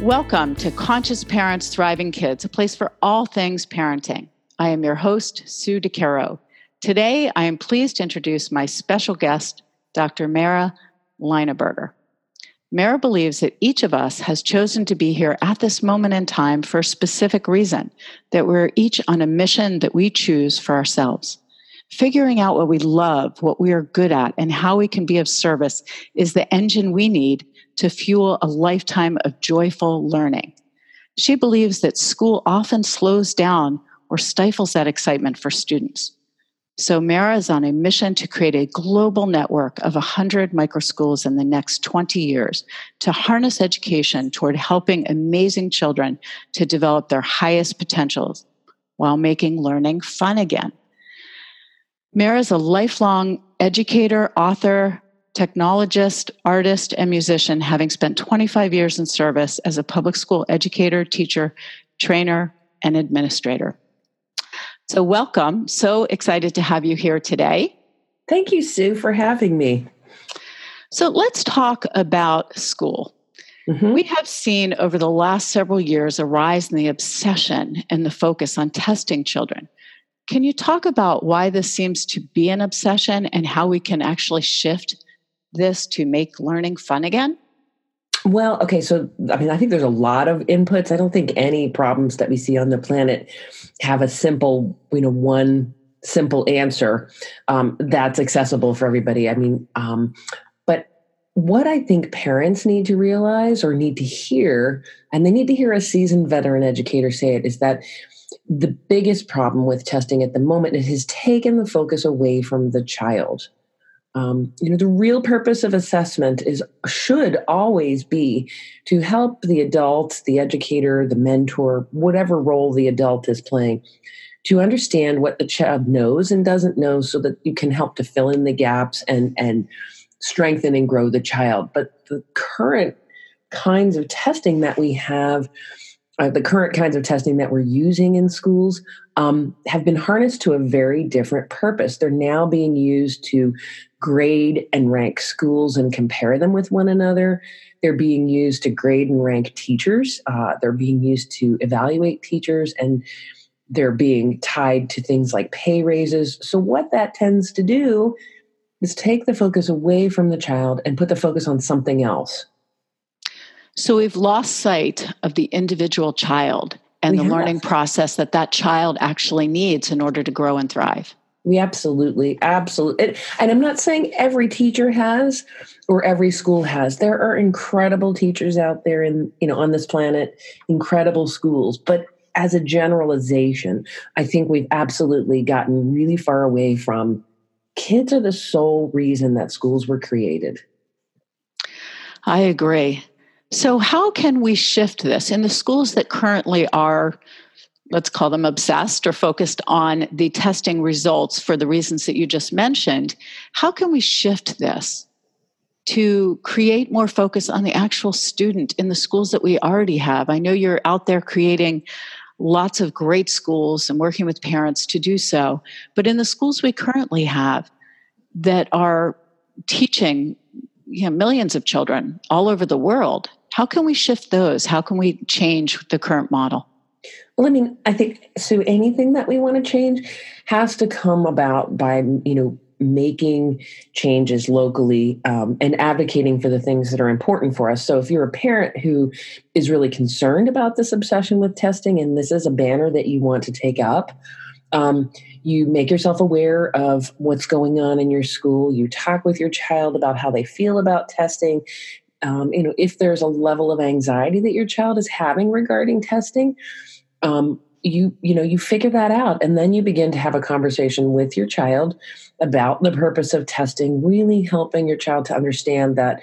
Welcome to Conscious Parents Thriving Kids, a place for all things parenting. I am your host, Sue DeCaro. Today, I am pleased to introduce my special guest, Dr. Mara Linaberger. Mara believes that each of us has chosen to be here at this moment in time for a specific reason, that we're each on a mission that we choose for ourselves. Figuring out what we love, what we are good at, and how we can be of service is the engine we need to fuel a lifetime of joyful learning. She believes that school often slows down or stifles that excitement for students. So, Mara is on a mission to create a global network of 100 microschools in the next 20 years to harness education toward helping amazing children to develop their highest potentials while making learning fun again. Mara is a lifelong educator, author, technologist, artist, and musician, having spent 25 years in service as a public school educator, teacher, trainer, and administrator. So, welcome. So excited to have you here today. Thank you, Sue, for having me. So, let's talk about school. Mm-hmm. We have seen over the last several years a rise in the obsession and the focus on testing children. Can you talk about why this seems to be an obsession and how we can actually shift this to make learning fun again? Well, okay, so I mean, I think there's a lot of inputs. I don't think any problems that we see on the planet have a simple, you know, one simple answer um, that's accessible for everybody. I mean, um, but what I think parents need to realize or need to hear, and they need to hear a seasoned veteran educator say it, is that the biggest problem with testing at the moment it has taken the focus away from the child. Um, you know, the real purpose of assessment is should always be to help the adult, the educator, the mentor, whatever role the adult is playing, to understand what the child knows and doesn't know, so that you can help to fill in the gaps and and strengthen and grow the child. But the current kinds of testing that we have uh, the current kinds of testing that we're using in schools um, have been harnessed to a very different purpose. They're now being used to grade and rank schools and compare them with one another. They're being used to grade and rank teachers. Uh, they're being used to evaluate teachers and they're being tied to things like pay raises. So, what that tends to do is take the focus away from the child and put the focus on something else. So we've lost sight of the individual child and we the have. learning process that that child actually needs in order to grow and thrive. We absolutely, absolutely. And I'm not saying every teacher has or every school has. There are incredible teachers out there in, you know, on this planet, incredible schools, but as a generalization, I think we've absolutely gotten really far away from kids are the sole reason that schools were created. I agree. So, how can we shift this in the schools that currently are, let's call them obsessed or focused on the testing results for the reasons that you just mentioned? How can we shift this to create more focus on the actual student in the schools that we already have? I know you're out there creating lots of great schools and working with parents to do so, but in the schools we currently have that are teaching you know, millions of children all over the world. How can we shift those? How can we change the current model? Well, I mean, I think so. Anything that we want to change has to come about by you know making changes locally um, and advocating for the things that are important for us. So, if you're a parent who is really concerned about this obsession with testing, and this is a banner that you want to take up, um, you make yourself aware of what's going on in your school. You talk with your child about how they feel about testing. Um, you know, if there's a level of anxiety that your child is having regarding testing, um, you you know you figure that out, and then you begin to have a conversation with your child about the purpose of testing. Really helping your child to understand that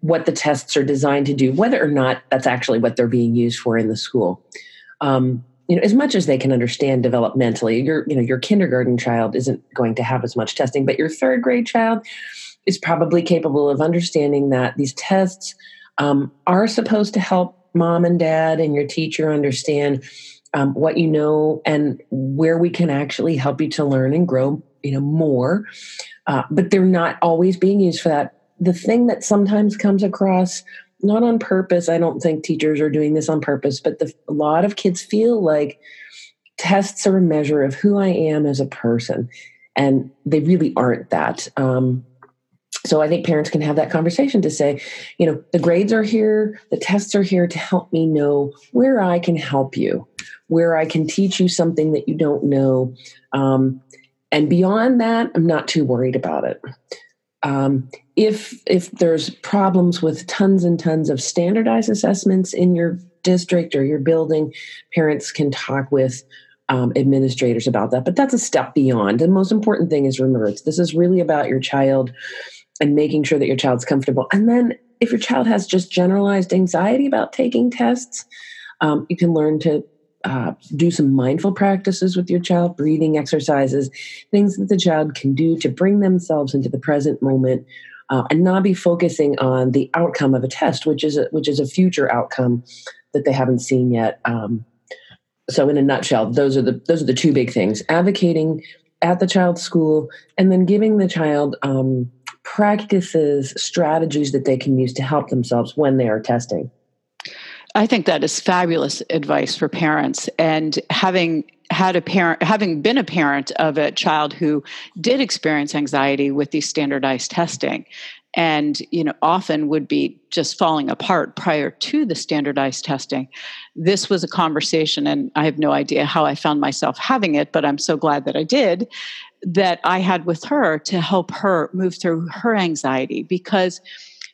what the tests are designed to do, whether or not that's actually what they're being used for in the school. um, you know, as much as they can understand developmentally, your, you know, your kindergarten child isn't going to have as much testing, but your third grade child is probably capable of understanding that these tests um, are supposed to help mom and dad and your teacher understand um, what you know and where we can actually help you to learn and grow, you know, more. Uh, but they're not always being used for that. The thing that sometimes comes across not on purpose. I don't think teachers are doing this on purpose, but the, a lot of kids feel like tests are a measure of who I am as a person, and they really aren't that. Um, so I think parents can have that conversation to say, you know, the grades are here, the tests are here to help me know where I can help you, where I can teach you something that you don't know. Um, and beyond that, I'm not too worried about it. Um, if if there's problems with tons and tons of standardized assessments in your district or your building, parents can talk with um, administrators about that. But that's a step beyond. The most important thing is remember, this is really about your child and making sure that your child's comfortable. And then if your child has just generalized anxiety about taking tests, um, you can learn to uh, do some mindful practices with your child, breathing exercises, things that the child can do to bring themselves into the present moment uh, and not be focusing on the outcome of a test, which is a, which is a future outcome that they haven't seen yet. Um, so, in a nutshell, those are the those are the two big things: advocating at the child's school, and then giving the child um, practices, strategies that they can use to help themselves when they are testing. I think that is fabulous advice for parents. And having had a parent, having been a parent of a child who did experience anxiety with these standardized testing, and you know often would be just falling apart prior to the standardized testing this was a conversation and i have no idea how i found myself having it but i'm so glad that i did that i had with her to help her move through her anxiety because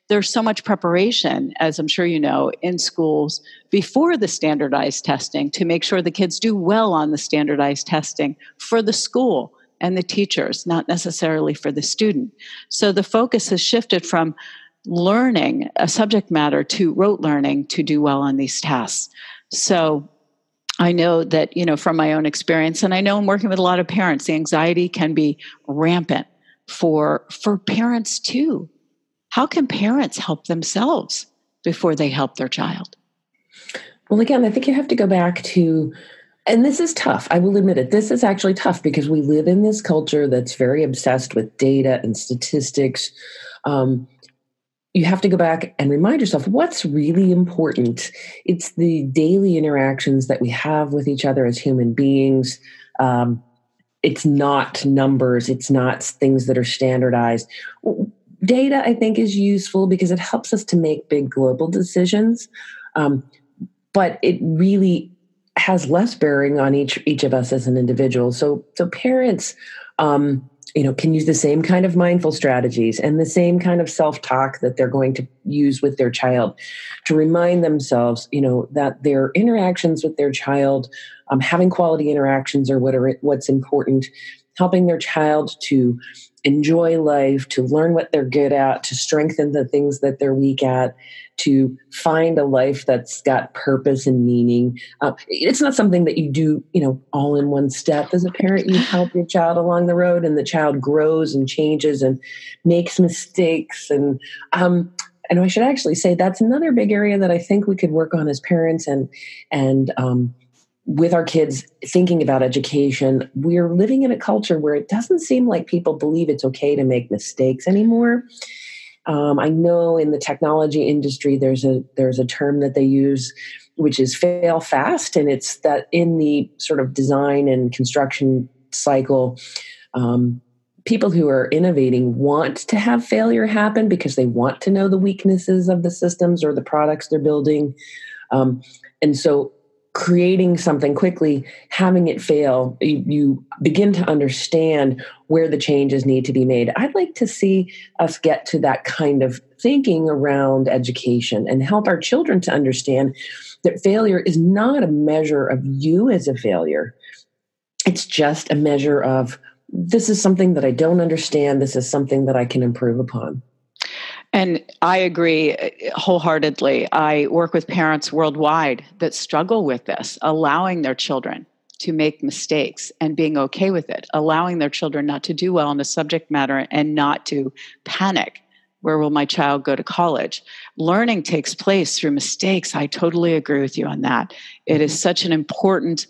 there's so much preparation, as I'm sure you know, in schools before the standardized testing to make sure the kids do well on the standardized testing for the school and the teachers, not necessarily for the student. So the focus has shifted from learning a subject matter to rote learning to do well on these tests. So I know that, you know, from my own experience, and I know I'm working with a lot of parents, the anxiety can be rampant for for parents too how can parents help themselves before they help their child? Well, again, I think you have to go back to, and this is tough. I will admit it. This is actually tough because we live in this culture that's very obsessed with data and statistics. Um, you have to go back and remind yourself what's really important. It's the daily interactions that we have with each other as human beings. Um, it's not numbers, it's not things that are standardized data i think is useful because it helps us to make big global decisions. Um, but it really has less bearing on each each of us as an individual. So so parents um, you know can use the same kind of mindful strategies and the same kind of self-talk that they're going to use with their child to remind themselves you know that their interactions with their child um, having quality interactions are what are what's important helping their child to enjoy life, to learn what they're good at, to strengthen the things that they're weak at, to find a life that's got purpose and meaning. Uh, it's not something that you do, you know, all in one step. As a parent, you help your child along the road, and the child grows and changes and makes mistakes. And um, and I should actually say that's another big area that I think we could work on as parents and and um, with our kids thinking about education, we're living in a culture where it doesn't seem like people believe it's okay to make mistakes anymore. Um, I know in the technology industry, there's a there's a term that they use, which is fail fast, and it's that in the sort of design and construction cycle, um, people who are innovating want to have failure happen because they want to know the weaknesses of the systems or the products they're building, um, and so creating something quickly, having it fail, you, you, begin to understand where the changes need to be made. I'd like to see us get to that kind of thinking around education and help our children to understand that failure is not a measure of you as a failure. It's just a measure of this is something that I don't understand, this is something that I can improve upon. And I agree uh, wholeheartedly. I work with parents worldwide that struggle with this, allowing their children to make mistakes and being okay with it, allowing their children not to do well in a subject matter and not to panic. Where will my child go to college? Learning takes place through mistakes. I totally agree with you on that. It is such an important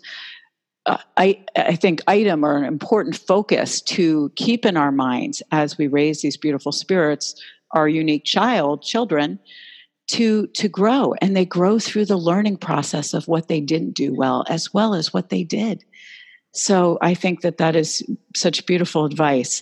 uh, I, I think item or an important focus to keep in our minds as we raise these beautiful spirits our unique child children to to grow. And they grow through the learning process of what they didn't do well as well as what they did. So i think that that is such beautiful advice.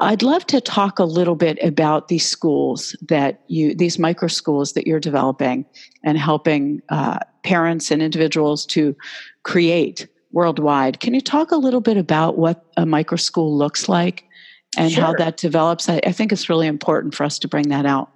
I'd love to talk a little bit about these schools that you these micro schools that you're developing and helping uh, parents and individuals to create worldwide. Can you talk a little bit about what a micro school looks like and sure. how that develops. I, I think it's really important for us to bring that out.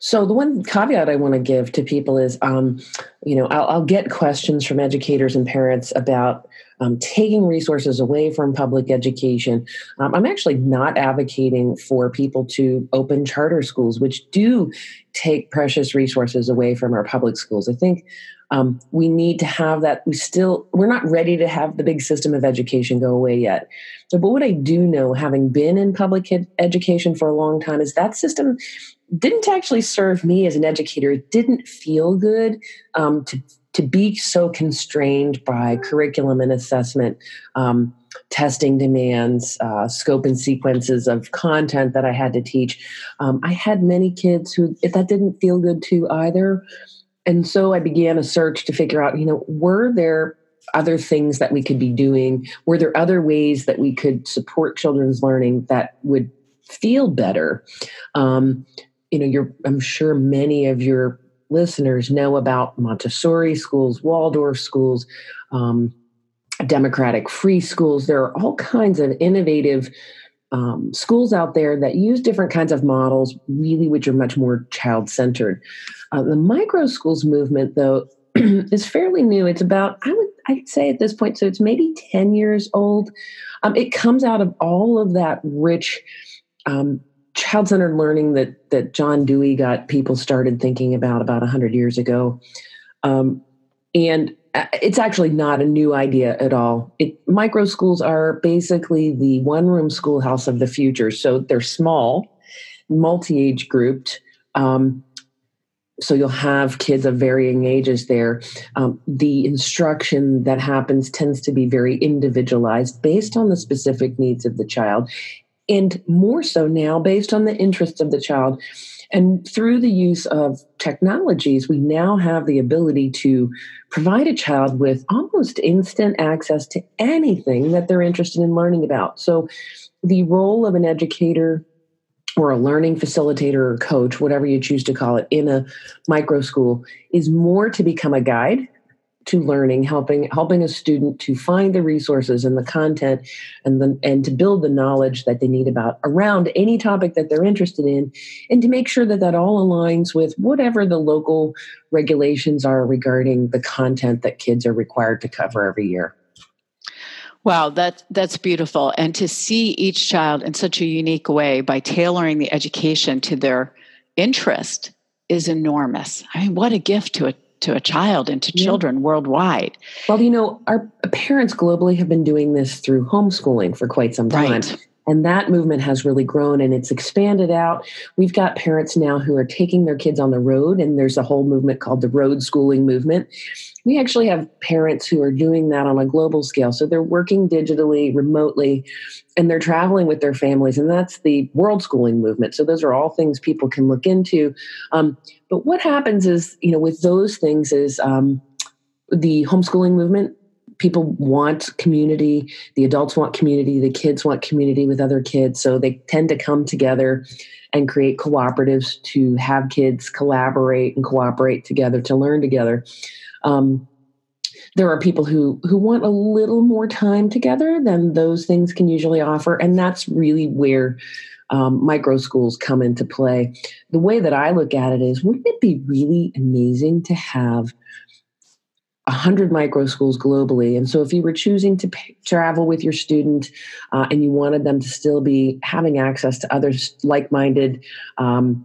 So the one caveat I want to give to people is, um, you know, I'll, I'll, get questions from educators and parents about um, taking resources away from public education. Um, I'm actually not advocating for people to open charter schools, which do take precious resources away from our public schools. I think um, we need to have that. We still, we're not ready to have the big system of education go away yet. So, but what I do know, having been in public ed- education for a long time, is that system didn't actually serve me as an educator. It didn't feel good um, to to be so constrained by curriculum and assessment. Um, testing demands, uh, scope and sequences of content that I had to teach. Um, I had many kids who that didn't feel good to either. And so I began a search to figure out, you know, were there other things that we could be doing? Were there other ways that we could support children's learning that would feel better? Um, you know, I'm sure many of your listeners know about Montessori schools, Waldorf schools, um, democratic free schools. There are all kinds of innovative um, schools out there that use different kinds of models, really, which are much more child centered. Uh, the micro schools movement, though, is fairly new. It's about, I would I'd say at this point, so it's maybe 10 years old. Um, it comes out of all of that rich um, child centered learning that, that John Dewey got people started thinking about about 100 years ago. Um, and uh, it's actually not a new idea at all. It, micro schools are basically the one room schoolhouse of the future. So they're small, multi age grouped. Um, so you'll have kids of varying ages there. Um, the instruction that happens tends to be very individualized based on the specific needs of the child, and more so now based on the interests of the child. And through the use of technologies, we now have the ability to provide a child with almost instant access to anything that they're interested in learning about. So, the role of an educator or a learning facilitator or coach, whatever you choose to call it, in a micro school is more to become a guide to learning, helping helping a student to find the resources and the content and the, and to build the knowledge that they need about around any topic that they're interested in, and to make sure that that all aligns with whatever the local regulations are regarding the content that kids are required to cover every year. Wow, that that's beautiful. And to see each child in such a unique way by tailoring the education to their interest is enormous. I mean, what a gift to a to a child and to yeah. children worldwide. Well, you know, our parents globally have been doing this through homeschooling for quite some time. Right. And that movement has really grown and it's expanded out. We've got parents now who are taking their kids on the road, and there's a whole movement called the road schooling movement. We actually have parents who are doing that on a global scale. So they're working digitally, remotely, and they're traveling with their families. And that's the world schooling movement. So those are all things people can look into. Um, but what happens is, you know, with those things is um, the homeschooling movement people want community the adults want community the kids want community with other kids so they tend to come together and create cooperatives to have kids collaborate and cooperate together to learn together. Um, there are people who who want a little more time together than those things can usually offer and that's really where um, micro schools come into play. The way that i look at it is wouldn't it be really amazing to have 100 micro schools globally. And so, if you were choosing to pay, travel with your student uh, and you wanted them to still be having access to other like minded um,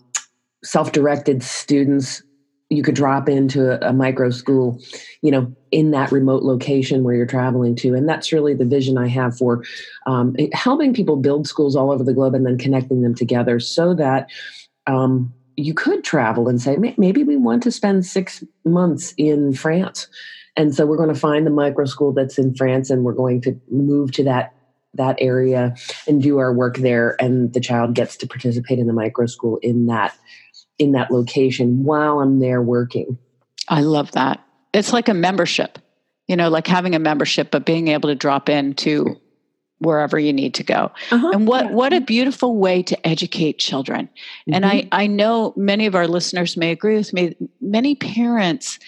self-directed students you could drop into a, a, micro school you know in that remote location where you're traveling to and that's really the vision i have for um, helping people build schools all over the globe and then connecting them together so that um, you could travel and say maybe we want to spend six months in france and so we're going to find the micro school that's in france and we're going to move to that that area and do our work there and the child gets to participate in the micro school in that in that location while I'm there working. I love that. It's like a membership, you know, like having a membership, but being able to drop into wherever you need to go. Uh-huh. And what, yeah. what a beautiful way to educate children. Mm-hmm. And I, mm-hmm. I know many of our listeners may agree with me. Many parents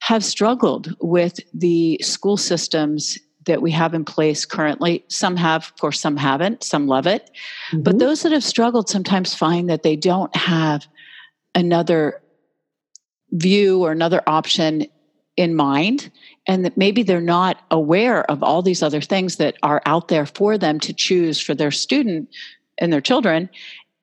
have struggled with the school systems that we have in place currently. Some have, of course, some haven't, some love it. Mm-hmm. But those that have struggled sometimes find that they don't have another view or another option in mind and that maybe they're not aware of all these other things that are out there for them to choose for their student and their children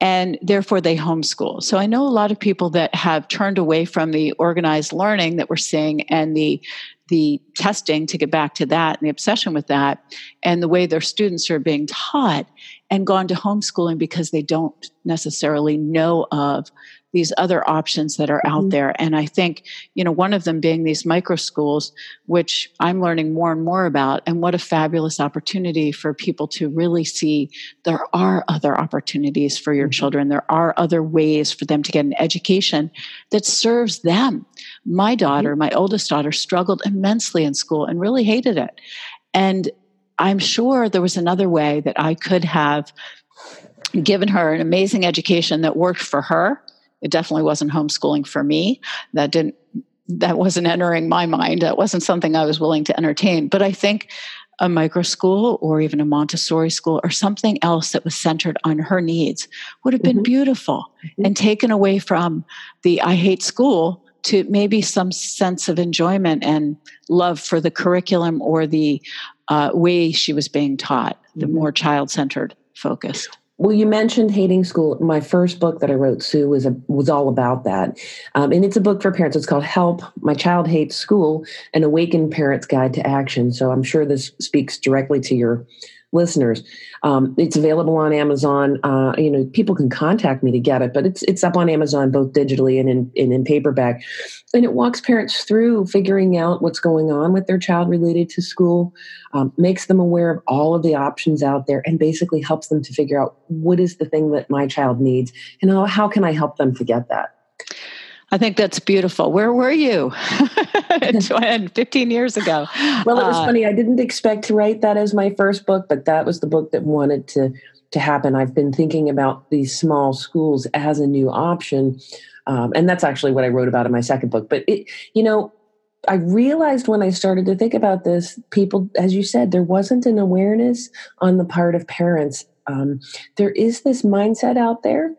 and therefore they homeschool. So I know a lot of people that have turned away from the organized learning that we're seeing and the the testing to get back to that and the obsession with that and the way their students are being taught and gone to homeschooling because they don't necessarily know of these other options that are out mm-hmm. there. And I think, you know, one of them being these micro schools, which I'm learning more and more about. And what a fabulous opportunity for people to really see there are other opportunities for your mm-hmm. children. There are other ways for them to get an education that serves them. My mm-hmm. daughter, my oldest daughter, struggled immensely in school and really hated it. And I'm sure there was another way that I could have given her an amazing education that worked for her it definitely wasn't homeschooling for me. That didn't that wasn't entering my mind. That wasn't something I was willing to entertain. But I think a micro school or even a Montessori school or something else that was centered on her needs would have been mm-hmm. beautiful mm-hmm. and taken away from the I hate school to maybe some sense of enjoyment and love for the curriculum or the uh, way she was being taught, the mm-hmm. more child centered focused. Well, you mentioned hating school. My first book that I wrote, Sue, was a, was all about that, um, and it's a book for parents. It's called "Help: My Child Hates School: An Awakened Parent's Guide to Action." So I'm sure this speaks directly to your listeners. Um, it's available on Amazon. Uh, you know, people can contact me to get it, but it's it's up on Amazon both digitally and in, and in paperback. And it walks parents through figuring out what's going on with their child related to school, um, makes them aware of all of the options out there, and basically helps them to figure out what is the thing that my child needs and how, how can I help them to get that. I think that's beautiful. Where were you 15 years ago? Well, it was uh, funny. I didn't expect to write that as my first book, but that was the book that wanted to to happen. I've been thinking about these small schools as a new option, um, and that's actually what I wrote about in my second book. But it, you know, I realized when I started to think about this, people, as you said, there wasn't an awareness on the part of parents. Um, there is this mindset out there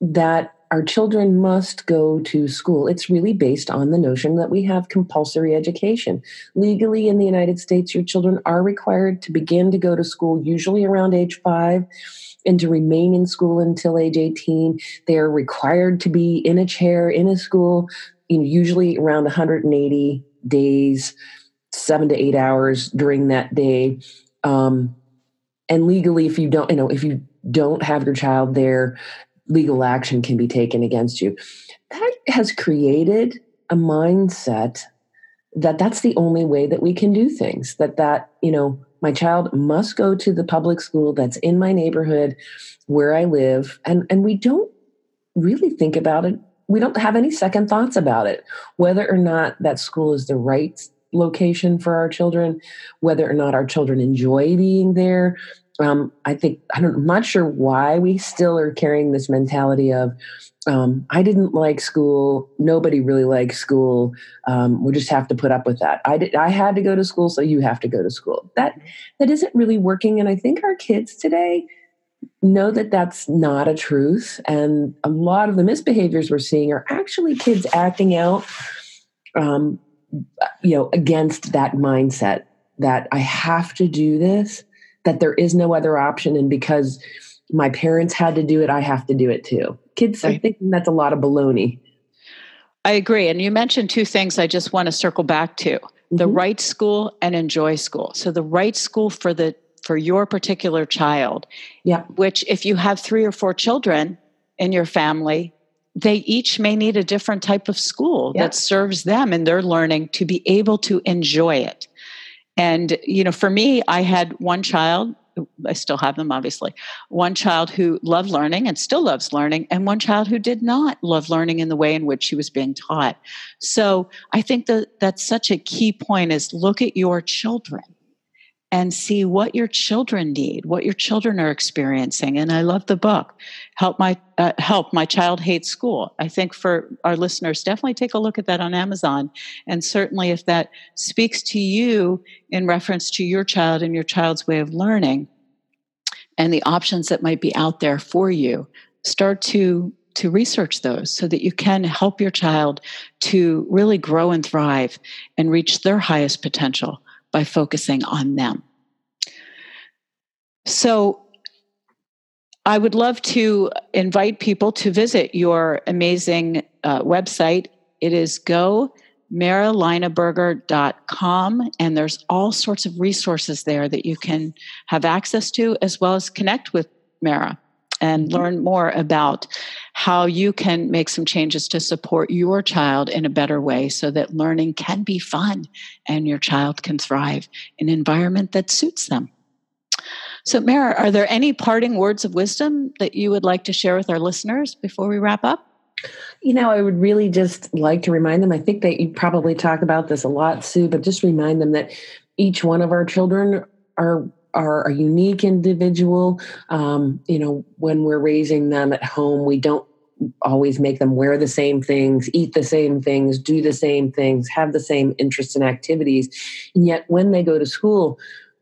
that our children must go to school. It's really based on the notion that we have compulsory education. Legally, in the United States, your children are required to begin to go to school, usually around age five, and to remain in school until age 18. They are required to be in a chair in a school, usually around 180 days, seven to eight hours during that day. Um, and legally, if you don't, you know, if you don't have your child there legal action can be taken against you. That has created a mindset that that's the only way that we can do things that that you know my child must go to the public school that's in my neighborhood where i live and and we don't really think about it we don't have any second thoughts about it whether or not that school is the right location for our children whether or not our children enjoy being there um, I think I don't, I'm not sure why we still are carrying this mentality of um, I didn't like school. Nobody really likes school. Um, we just have to put up with that. I did. I had to go to school, so you have to go to school. That that isn't really working. And I think our kids today know that that's not a truth. And a lot of the misbehaviors we're seeing are actually kids acting out, um, you know, against that mindset that I have to do this that there is no other option and because my parents had to do it, I have to do it too. Kids right. are thinking that's a lot of baloney. I agree. And you mentioned two things I just want to circle back to mm-hmm. the right school and enjoy school. So the right school for the for your particular child. Yeah. Which if you have three or four children in your family, they each may need a different type of school yeah. that serves them and their learning to be able to enjoy it. And, you know, for me, I had one child, I still have them obviously, one child who loved learning and still loves learning, and one child who did not love learning in the way in which she was being taught. So I think that that's such a key point is look at your children and see what your children need, what your children are experiencing. And I love the book, Help My uh, Help My Child Hates School. I think for our listeners, definitely take a look at that on Amazon. And certainly, if that speaks to you in reference to your child and your child's way of learning, and the options that might be out there for you, start to to research those so that you can help your child to really grow and thrive and reach their highest potential by focusing on them. So, I would love to invite people to visit your amazing uh, website. It is go maralinaberger.com and there's all sorts of resources there that you can have access to as well as connect with Mara and mm-hmm. learn more about how you can make some changes to support your child in a better way so that learning can be fun and your child can thrive in an environment that suits them. So, Mara, are there any parting words of wisdom that you would like to share with our listeners before we wrap up? You know, I would really just like to remind them. I think that you probably talk about this a lot, Sue, but just remind them that each one of our children are are a unique individual. Um, you know, when we're raising them at home, we don't always make them wear the same things, eat the same things, do the same things, have the same interests and activities. And yet, when they go to school,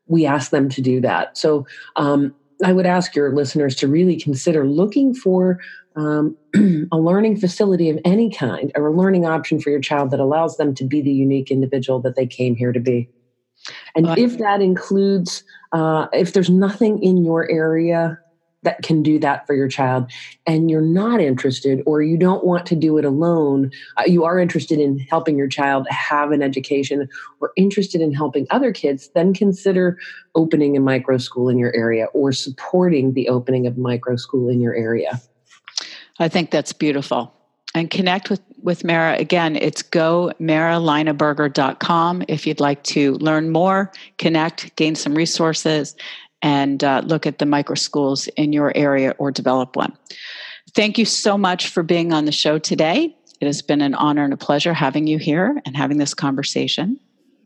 we ask them to do that. So, um, I would ask your listeners to really consider looking for um, a learning facility of any kind or a learning option for your child that allows them to be the unique individual that they came here to be. And if that includes, uh, if there's nothing in your area that can do that for your child and you're not interested or you don't want to do it alone uh, you are interested in helping your child have an education or interested in helping other kids then consider opening a micro school in your area or supporting the opening of micro school in your area. I think that's beautiful. And connect with with Mara again it's go maralinaberger.com if you'd like to learn more connect gain some resources and uh, look at the micro schools in your area or develop one. Thank you so much for being on the show today. It has been an honor and a pleasure having you here and having this conversation.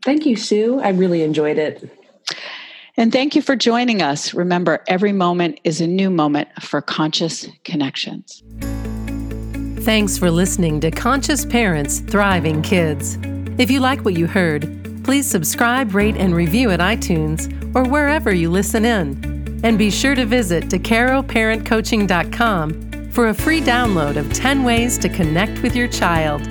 Thank you, Sue. I really enjoyed it. And thank you for joining us. Remember, every moment is a new moment for conscious connections. Thanks for listening to Conscious Parents Thriving Kids. If you like what you heard, Please subscribe, rate, and review at iTunes or wherever you listen in. And be sure to visit DeCaroParentCoaching.com for a free download of 10 ways to connect with your child.